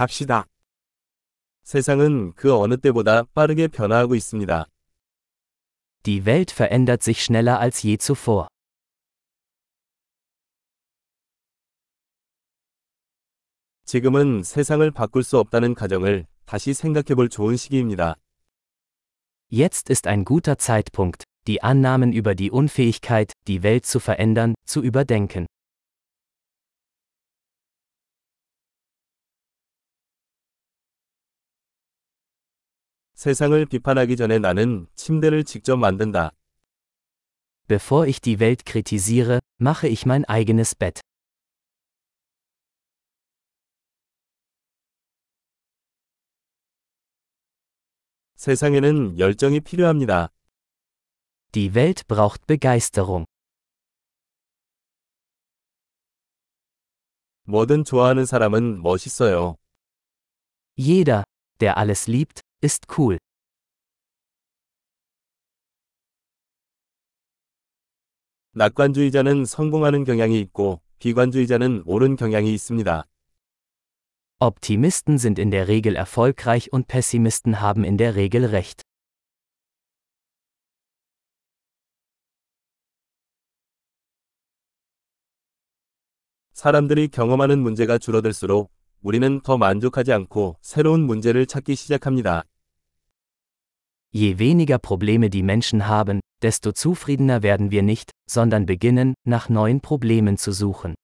갑시다. 세상은 그 어느 때보다 빠르게 변화하고 있습니다. Die Welt verändert sich schneller als je zuvor. 지금은 세상을 바꿀 수 없다는 가정을 다시 생각해 볼 좋은 시기입니다. Jetzt ist ein guter Zeitpunkt, die Annahmen über die Unfähigkeit, die Welt zu verändern, zu überdenken. 세상을 비판하기 전에 나는 침대를 직접 만든다. Bevor ich die Welt kritisiere, mache ich mein eigenes Bett. 세상에는 열정이 필요합니다. Die Welt braucht Begeisterung. 뭐든 좋아하는 사람은 멋있어요. Jeder, der alles liebt, ist cool. 낙관주의자는 성공하는 경향이 있고 비관주의자는 옳은 경향이 있습니다. Optimisten sind in der Regel erfolgreich und Pessimisten haben in der Regel recht. 사람들이 경험하는 문제가 줄어들수록 우리는 더 만족하지 않고 새로운 문제를 찾기 시작합니다. Je weniger Probleme die Menschen haben, desto zufriedener werden wir nicht, sondern beginnen, nach neuen Problemen zu suchen.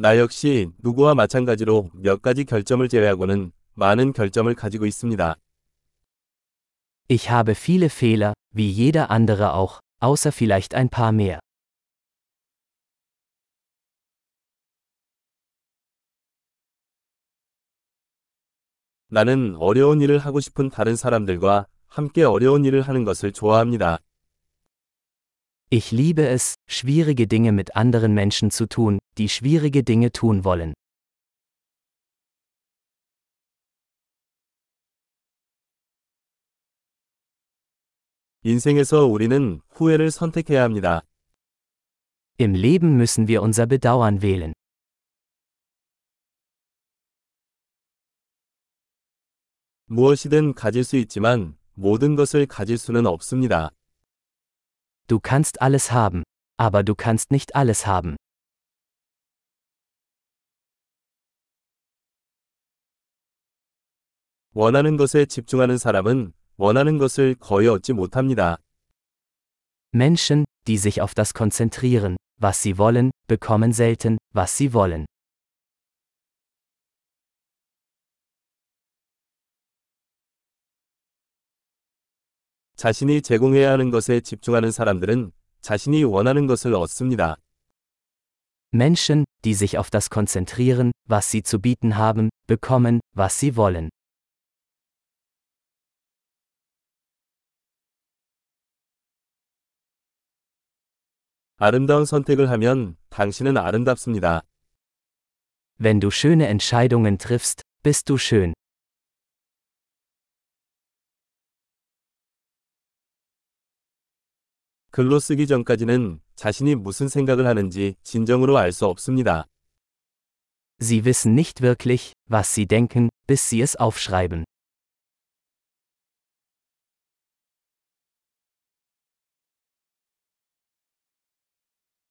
나 역시 누구와 마찬가지로 몇 가지 결점을 제외하고는 많은 결점을 가지고 있습니다. Ich habe viele Fehler, wie jeder andere auch, außer vielleicht ein paar mehr. 나는 어려운 일을 하고 싶은 다른 사람들과 함께 어려운 일을 하는 것을 좋아합니다. Ich liebe es, schwierige Dinge mit anderen Menschen zu tun, die schwierige Dinge tun wollen. 인생에서 우리는 후회를 선택해야 합니다. Im Leben müssen wir unser Bedauern wählen. 무엇이든 가질 수 있지만 모든 것을 가질 수는 없습니다. Du kannst alles haben, aber du kannst nicht alles haben. 원하는 것에 집중하는 사람은 원하는 것을 거의 얻지 못합니다. Menschen, die sich auf das konzentrieren, was sie wollen, bekommen selten, was sie wollen. 자신이 제공해야 하는 것에 집중하는 사람들은 자신이 원하는 것을 얻습니다. Menschen, die sich auf das konzentrieren, was sie zu bieten haben, bekommen, was sie wollen. 아름다운 선택을 하면 당신은 아름답습니다. Wenn du schöne Entscheidungen triffst, bist du schön. 글로 쓰기 전까지는 자신이 무슨 생각을 하는지 진정으로 알 수 없습니다. Sie wissen nicht wirklich, was sie denken, bis sie es aufschreiben.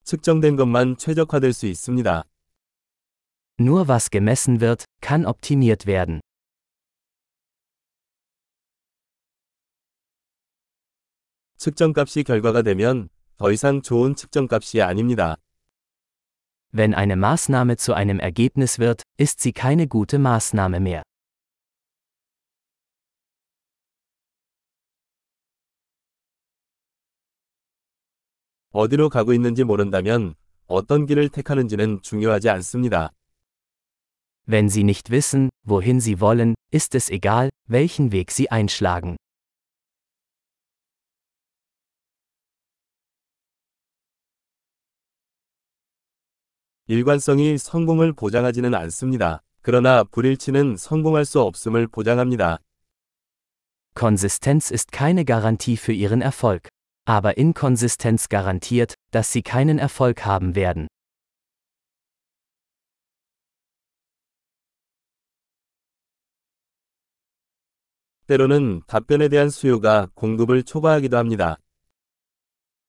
측정된 것만 최적화될 수 있습니다. Nur was gemessen wird, kann optimiert werden. 측정값이 결과가 되면 더 이상 좋은 측정값이 아닙니다. Wenn eine Maßnahme zu einem Ergebnis wird, ist sie keine gute Maßnahme mehr. 어디로 가고 있는지 모른다면 어떤 길을 택하는지는 중요하지 않습니다. Wenn Sie nicht wissen, wohin Sie wollen, ist es egal, welchen Weg Sie einschlagen. 일관성이 성공을 보장하지는 않습니다. 그러나 불일치는 성공할 수 없음을 보장합니다. Konsistenz ist keine Garantie für Ihren Erfolg. Aber Inkonsistenz garantiert, dass sie keinen Erfolg haben werden. 때로는 답변에 대한 수요가 공급을 초과하기도 합니다.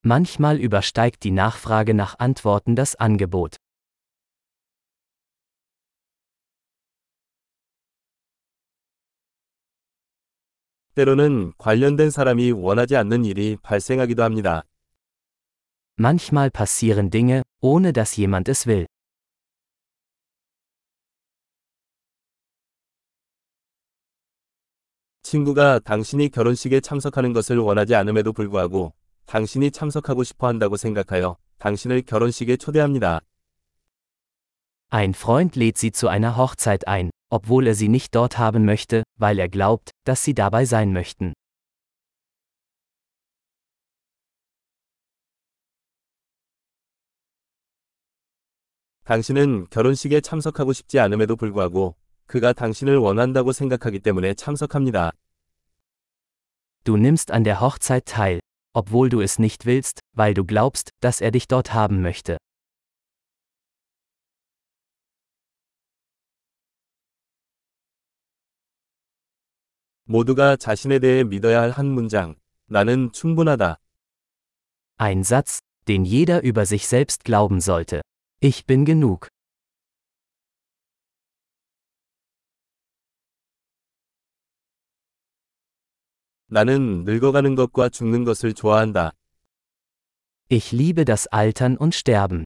Manchmal übersteigt die Nachfrage nach Antworten das Angebot. 때로는 관련된 사람이 원하지 않는 일이 발생하기도 합니다. Manchmal passieren Dinge, ohne dass jemand es will. 친구가 당신이 결혼식에 참석하는 것을 원하지 않음에도 불구하고 당신이 참석하고 싶어 한다고 생각하여 당신을 결혼식에 초대합니다. Ein Freund lädt sie zu einer Hochzeit ein, obwohl er sie nicht dort haben möchte, weil er glaubt, dass sie dabei sein möchten. 당신은 결혼식에 참석하고 싶지 않음에도 불구하고 그가 당신을 원한다고 생각하기 때문에 참석합니다. Du nimmst an der Hochzeit teil, obwohl du es nicht willst, weil du glaubst, dass er dich dort haben möchte. 모두가 자신에 대해 믿어야 할 한 문장. 나는 충분하다. Ein Satz, den jeder über sich selbst glauben sollte. Ich bin genug. 나는 늙어가는 것과 죽는 것을 좋아한다. Ich liebe das Altern und Sterben.